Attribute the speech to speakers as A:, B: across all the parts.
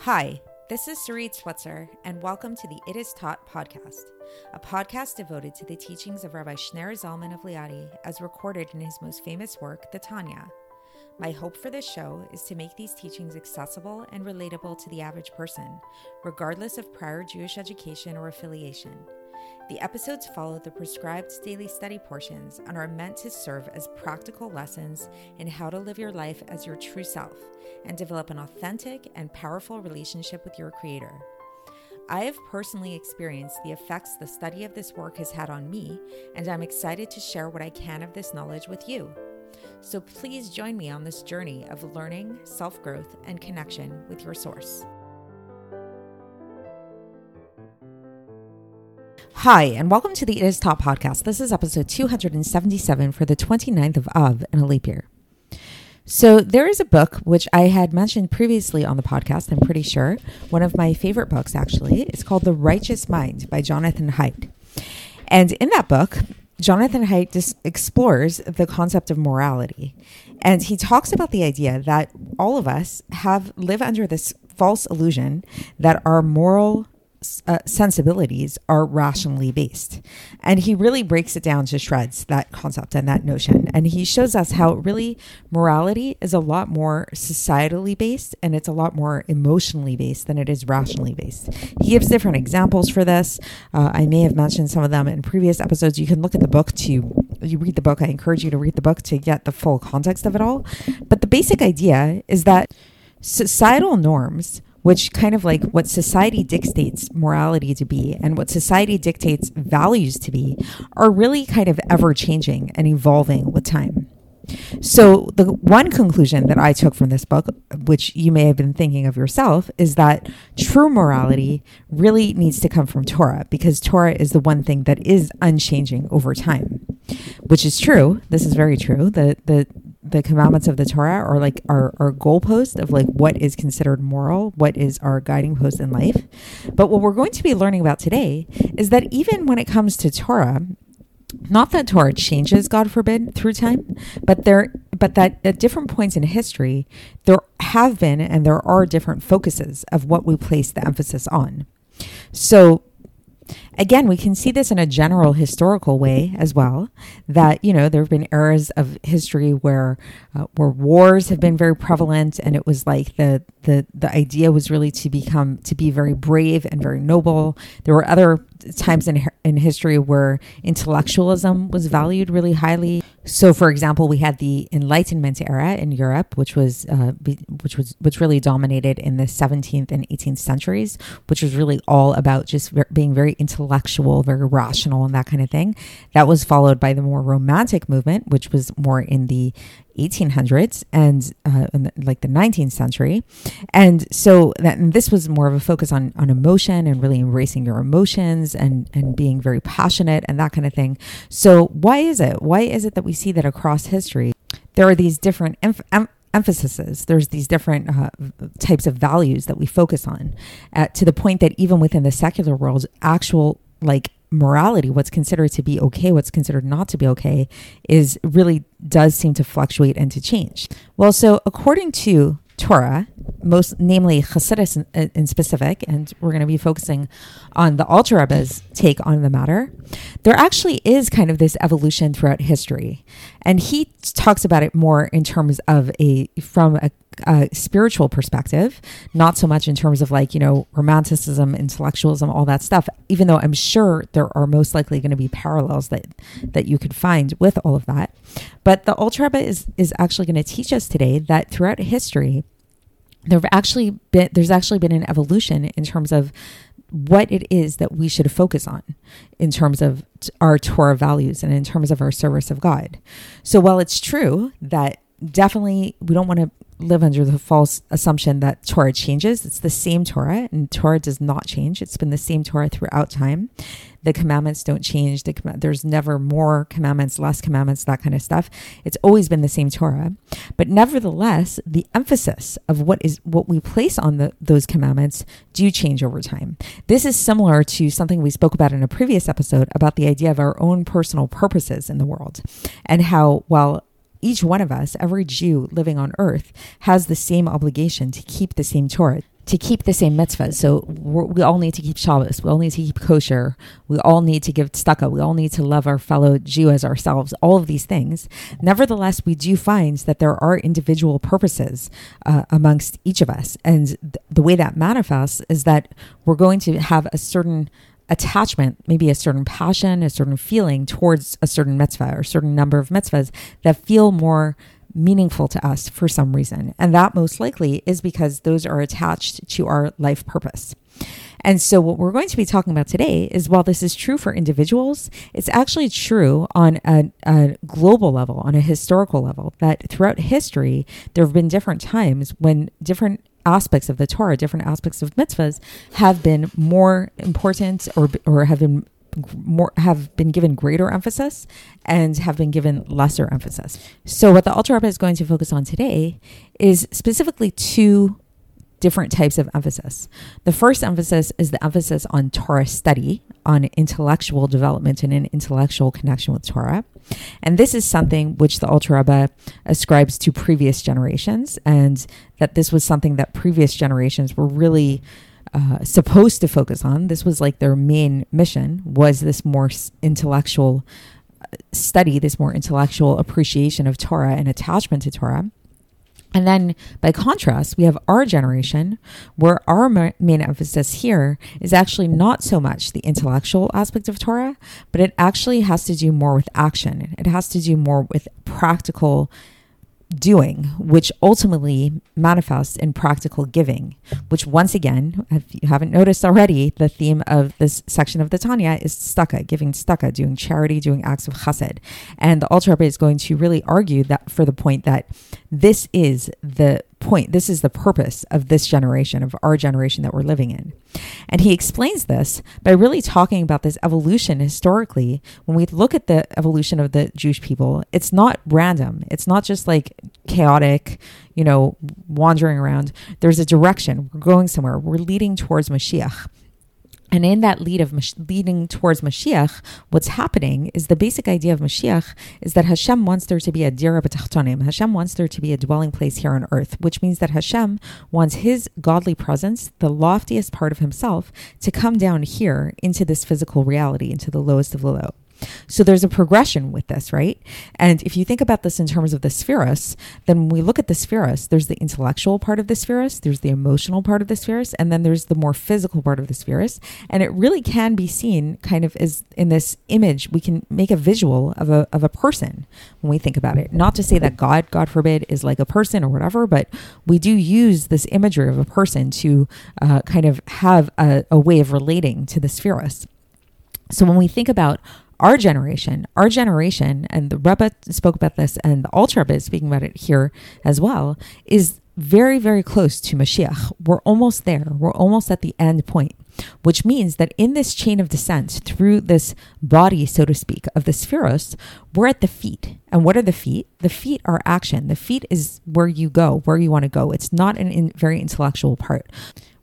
A: Hi, this is Sarit Switzer, and welcome to the It Is Taught podcast, a podcast devoted to the teachings of Rabbi Shneur Zalman of Liadi as recorded in his most famous work, the Tanya. My hope for this show is to make these teachings accessible and relatable to the average person, regardless of prior Jewish education or affiliation. The episodes follow the prescribed daily study portions and are meant to serve as practical lessons in how to live your life as your true self and develop an authentic and powerful relationship with your Creator. I have personally experienced the effects the study of this work has had on me, and I'm excited to share what I can of this knowledge with you. So please join me on this journey of learning, self growth, and connection with your source. Hi, and welcome to the It Is Taught podcast. This is episode 277 for the 29th of Av in a leap year. So, there is a book which I had mentioned previously on the podcast, I'm pretty sure. One of my favorite books, actually. It's called The Righteous Mind by Jonathan Haidt. And in that book, Jonathan Haidt dis- explores the concept of morality. And he talks about the idea that all of us have live under this false illusion that our moral uh, sensibilities are rationally based. And he really breaks it down to shreds, that concept and that notion. And he shows us how really morality is a lot more societally based and it's a lot more emotionally based than it is rationally based. He gives different examples for this. Uh, I may have mentioned some of them in previous episodes. You can look at the book to you read the book. I encourage you to read the book to get the full context of it all. But the basic idea is that societal norms which kind of like what society dictates morality to be and what society dictates values to be, are really kind of ever changing and evolving with time. So, the one conclusion that I took from this book, which you may have been thinking of yourself, is that true morality really needs to come from Torah because Torah is the one thing that is unchanging over time, which is true. This is very true. The, the, the commandments of the Torah are like our, our goalpost of like what is considered moral, what is our guiding post in life. But what we're going to be learning about today is that even when it comes to Torah, not that Torah changes, God forbid, through time, but there but that at different points in history, there have been and there are different focuses of what we place the emphasis on. So Again, we can see this in a general historical way as well. That you know there have been eras of history where uh, where wars have been very prevalent, and it was like the the the idea was really to become to be very brave and very noble. There were other times in in history where intellectualism was valued really highly. So, for example, we had the Enlightenment era in Europe, which was uh, which was which really dominated in the 17th and 18th centuries, which was really all about just being very intellectual, very rational, and that kind of thing. That was followed by the more romantic movement, which was more in the 1800s and uh, like the 19th century and so that and this was more of a focus on on emotion and really embracing your emotions and and being very passionate and that kind of thing so why is it why is it that we see that across history there are these different em- emphases. There's these different uh, types of values that we focus on, uh, to the point that even within the secular world, actual like morality, what's considered to be okay, what's considered not to be okay, is really does seem to fluctuate and to change. Well, so according to Torah, most namely Chassidus in, in, specific, and we're going to be focusing on the Alter Rebbe's take on the matter. There actually is kind of this evolution throughout history, and he talks about it more in terms of a from a spiritual perspective, not so much in terms of like, you know, romanticism, intellectualism, all that stuff, even though I'm sure there are most likely going to be parallels that that you could find with all of that. But the Rebbe is is actually going to teach us today that throughout history, there've actually been there's actually been an evolution in terms of what it is that we should focus on in terms of our Torah values and in terms of our service of God. So while it's true that definitely we don't want to live under the false assumption that Torah changes. It's the same Torah, and Torah does not change. It's been the same Torah throughout time. The commandments don't change. The, there's never more commandments, less commandments, that kind of stuff. It's always been the same Torah. But nevertheless, the emphasis of what is what we place on the, those commandments do change over time. This is similar to something we spoke about in a previous episode about the idea of our own personal purposes in the world, and how while each one of us, every Jew living on earth, has the same obligation to keep the same Torah, to keep the same mitzvahs. So we all need to keep Shabbos. We all need to keep kosher. We all need to give tzedakah. We all need to love our fellow Jew as ourselves. All of these things. Nevertheless, we do find that there are individual purposes uh, amongst each of us, and th- the way that manifests is that we're going to have a certain attachment, maybe a certain passion, a certain feeling towards a certain mitzvah or a certain number of mitzvahs that feel more meaningful to us for some reason. And that most likely is because those are attached to our life purpose. And so, what we're going to be talking about today is while this is true for individuals, it's actually true on a, a, global level, on a historical level, that throughout history, there have been different times when different aspects of the Torah, different aspects of mitzvahs, have been more important or, or have been more have been given greater emphasis and have been given lesser emphasis. So what the Alter Rebbe is going to focus on today is specifically two different types of emphasis. The first emphasis is the emphasis on Torah study, on intellectual development and an intellectual connection with Torah. And this is something which the Alter Rebbe ascribes to previous generations, and that this was something that previous generations were really uh, supposed to focus on. This was like their main mission was this more intellectual uh, study, this more intellectual appreciation of Torah and attachment to Torah. And then by contrast, we have our generation where our main emphasis here is actually not so much the intellectual aspect of Torah, but it actually has to do more with action. It has to do more with practical doing, which ultimately manifests in practical giving, which once again, if you haven't noticed already, the theme of this section of the Tanya is tzedakah, giving tzedakah, doing charity, doing acts of chesed. And the Alter Rebbe is going to really argue that for the point that this is the point. This is the purpose of this generation, of our generation that we're living in. And he explains this by really talking about this evolution historically. When we look at the evolution of the Jewish people, it's not random, it's not just like chaotic, you know, wandering around. There's a direction. We're going somewhere, we're leading towards Mashiach. And in that lead of leading towards Mashiach, what's happening is the basic idea of Mashiach is that Hashem wants there to be a dira b'tachtonim. Hashem wants there to be a dwelling place here on earth, which means that Hashem wants His godly presence, the loftiest part of Himself, to come down here into this physical reality, into the lowest of the low. So there's a progression with this, right? And if you think about this in terms of the spheres, then when we look at the spheres, there's the intellectual part of the spheres, there's the emotional part of the spheres, and then there's the more physical part of the spheres. And it really can be seen kind of as in this image, we can make a visual of a, of a person when we think about it. Not to say that God, God forbid, is like a person or whatever, but we do use this imagery of a person to uh, kind of have a, a way of relating to the spheres. So when we think about our generation, our generation, and the Rebbe spoke about this, and the Alter Rebbe is speaking about it here as well, is very, very close to Mashiach. We're almost there. We're almost at the end point, which means that in this chain of descent, through this body, so to speak, of the spheros, we're at the feet. And what are the feet? The feet are action. The feet is where you go, where you want to go. It's not a in, very intellectual part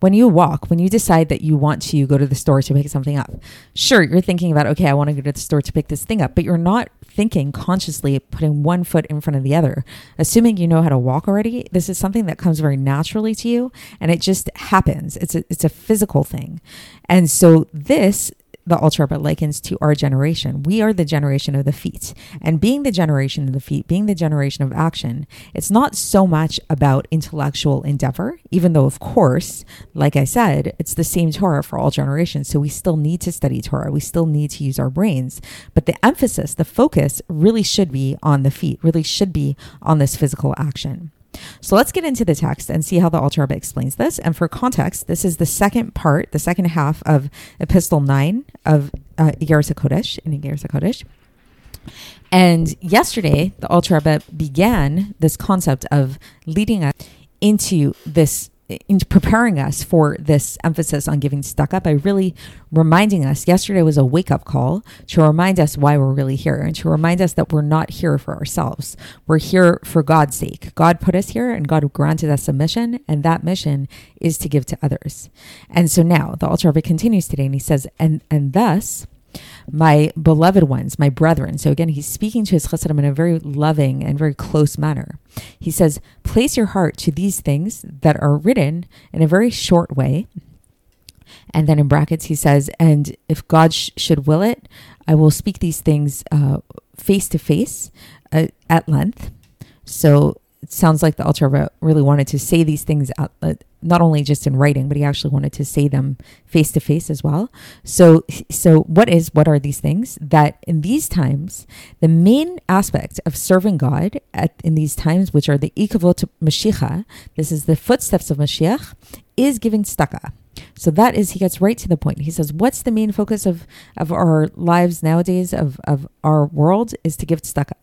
A: when you walk, when you decide that you want to go to the store to pick something up, sure, you're thinking about, okay, I want to go to the store to pick this thing up, but you're not thinking consciously putting one foot in front of the other. Assuming you know how to walk already, this is something that comes very naturally to you and it just happens. It's a, it's a physical thing. And so this the Alter but likens to our generation. We are the generation of the feet. And being the generation of the feet, being the generation of action, it's not so much about intellectual endeavor, even though, of course, like I said, it's the same Torah for all generations. So we still need to study Torah. We still need to use our brains. But the emphasis, the focus really should be on the feet, really should be on this physical action. So let's get into the text and see how the Alter Rebbe explains this. And for context, this is the second part, the second half of Epistle 9 of uh, HaKodesh, in Iggeres HaKodesh. And yesterday, the Alter Rebbe began this concept of leading us into this in preparing us for this emphasis on giving tzedakah by really reminding us yesterday was a wake up call to remind us why we're really here and to remind us that we're not here for ourselves. We're here for God's sake. God put us here and God granted us a mission, and that mission is to give to others. And so now the Alter Rebbe continues today and he says, and, and thus, my beloved ones, my brethren. So again, he's speaking to his chassidim in a very loving and very close manner. He says, place your heart to these things that are written in a very short way. And then in brackets, he says, and if God sh- should will it, I will speak these things uh, face to face uh, at length. So it sounds like the Rebbe really wanted to say these things out, uh, not only just in writing, but he actually wanted to say them face to face as well. So, so what is what are these things that in these times the main aspect of serving God at in these times, which are the ikavot Mashiach, this is the footsteps of Mashiach, is giving tzedakah. So that is he gets right to the point. He says, "What's the main focus of of our lives nowadays of of our world is to give tzedakah."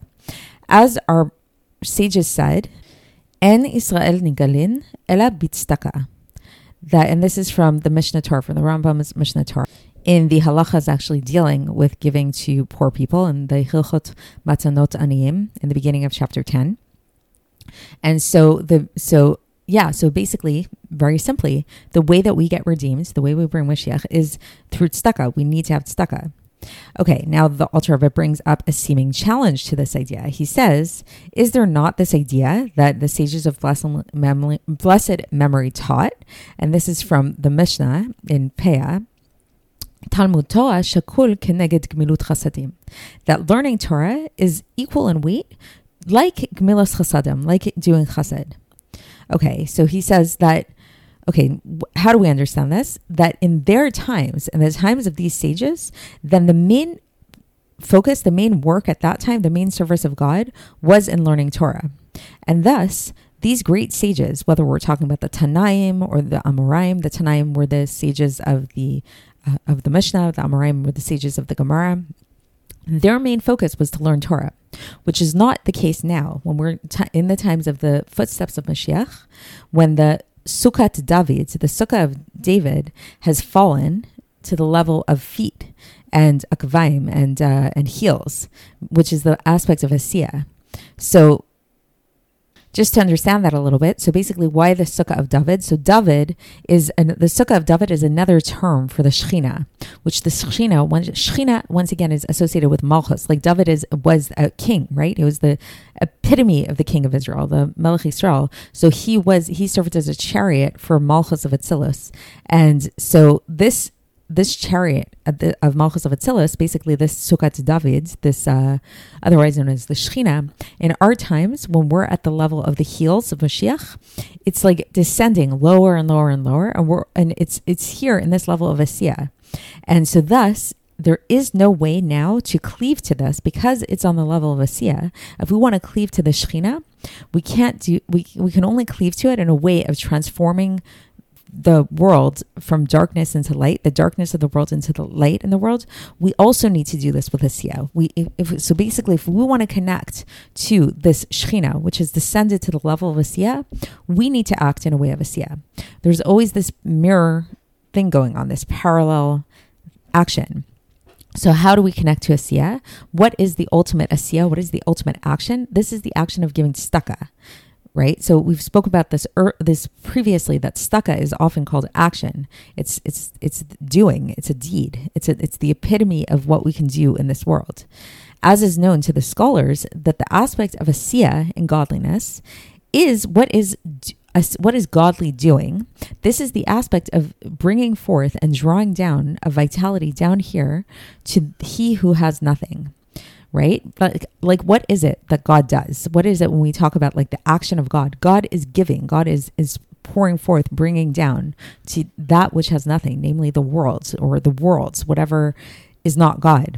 A: As our sages said, En Israel nigalin ela bitstaka. That, and this is from the Mishnah Torah, from the Rambam's Mishnah Torah. In the halacha is actually dealing with giving to poor people in the Hilchot Matanot Aniyim in the beginning of chapter 10. And so the so yeah, so basically, very simply, the way that we get redeemed, the way we bring Mashiach is through tzedakah. We need to have tzedakah. Okay, now the Alter Rebbe brings up a seeming challenge to this idea. He says, Is there not this idea that the sages of blessed memory, blessed memory taught? And this is from the Mishnah in Peah. Talmud Torah shakul keneged gmilut chasadim. That learning Torah is equal in weight, like gmilas chasadim, like doing chasad. Okay, so he says that okay, how do we understand this? That in their times, in the times of these sages, then the main focus, the main work at that time, the main service of God was in learning Torah. And thus, these great sages, whether we're talking about the Tanaim or the Amoraim, the Tanaim were the sages of the uh, of the Mishnah, the Amoraim were the sages of the Gemara. Their main focus was to learn Torah, which is not the case now. When we're t- in the times of the footsteps of Mashiach, when the Sukkot David, the Sukkah of David, has fallen to the level of feet and akvaim and uh, and heels, which is the aspect of Asiya. So just to understand that a little bit. So basically, why the Sukkah of David? So David is an, the Sukkah of David is another term for the Shechina, which the Shechina, Shechina once again is associated with Malchus. Like David is was a king, right? It was the epitome of the king of Israel, the Melech Israel. So he was he served as a chariot for Malchus of Atzilus, and so this this chariot of, the, of Malchus of Atzilus, basically this Sukkot David, this uh, otherwise known as the Shechina, in our times when we're at the level of the heels of Mashiach, it's like descending lower and lower and lower, and we're and it's it's here in this level of Asiya, and so thus there is no way now to cleave to this because it's on the level of Asiya. If we want to cleave to the Shechina, we can't do we we can only cleave to it in a way of transforming the world from darkness into light, the darkness of the world into the light in the world, we also need to do this with Asiya. We, if, so basically, if we want to connect to this Shechina, which has descended to the level of Asiya, we need to act in a way of Asiya. There's always this mirror thing going on, this parallel action. So, how do we connect to Asiya? What is the ultimate Asiya? What is the ultimate action? This is the action of giving tzedakah right? So we've spoke about this er, this previously that tzedakah is often called action. It's it's it's doing. It's a deed. It's a, it's the epitome of what we can do in this world. As is known to the scholars, that the aspect of asiya in godliness is what is what is godly doing. This is the aspect of bringing forth and drawing down a vitality down here to he who has nothing right? Like, like what is it that God does? What is it when we talk about like the action of God? God is giving. God is is pouring forth, bringing down to that which has nothing, namely the worlds or the worlds, whatever is not God.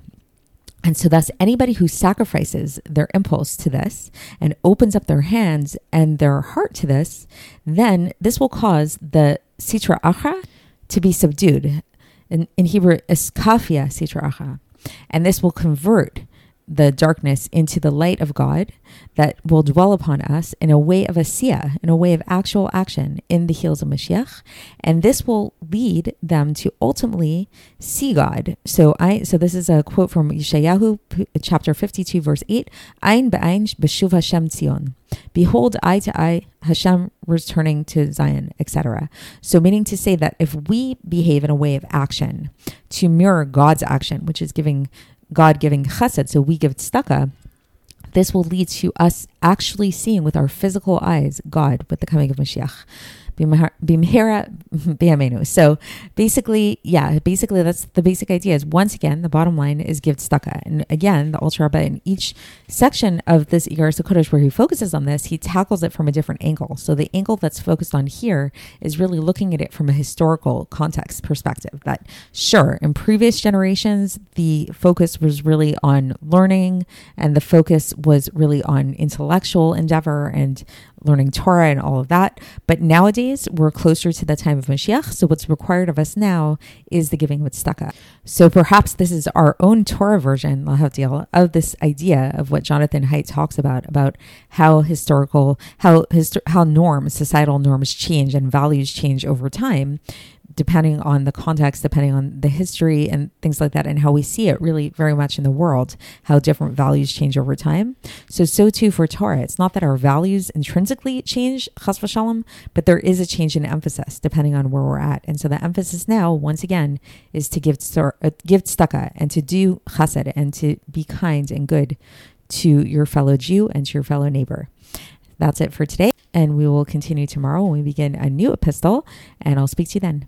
A: And so thus anybody who sacrifices their impulse to this and opens up their hands and their heart to this, then this will cause the sitra achra to be subdued. In, in Hebrew, iskafia sitra achra. And this will convert the darkness into the light of God that will dwell upon us in a way of asiya, in a way of actual action in the heels of Mashiach. And this will lead them to ultimately see God. So I so this is a quote from Yeshayahu chapter 52 verse 8, Ein be'ein b'shuv Hashem tzion. Behold eye to eye Hashem returning to Zion, etc. So meaning to say that if we behave in a way of action to mirror God's action, which is giving God giving chesed, so we give tzedakah, this will lead to us actually seeing with our physical eyes God with the coming of Mashiach. Bimhera Biyamenu. So basically, yeah, basically that's the basic idea is once again, the bottom line is give tzedakah. And again, the Alter Rebbe in each section of this Iggeres HaKodesh where he focuses on this, he tackles it from a different angle. So the angle that's focused on here is really looking at it from a historical context perspective. That sure, in previous generations, the focus was really on learning and the focus was really on intellectual endeavor and learning Torah and all of that. But nowadays, we're closer to the time of Mashiach. So what's required of us now is the giving of tzedakah. So perhaps this is our own Torah version, Lahavdil, of this idea of what Jonathan Haidt talks about, about how historical, how, hist- how norms, societal norms change and values change over time depending on the context, depending on the history and things like that, and how we see it really very much in the world, how different values change over time. So, so too for Torah. It's not that our values intrinsically change, chas v'shalom, but there is a change in emphasis depending on where we're at. And so the emphasis now, once again, is to give, uh, give tzedakah and to do chesed and to be kind and good to your fellow Jew and to your fellow neighbor. That's it for today, and we will continue tomorrow when we begin a new epistle, and I'll speak to you then.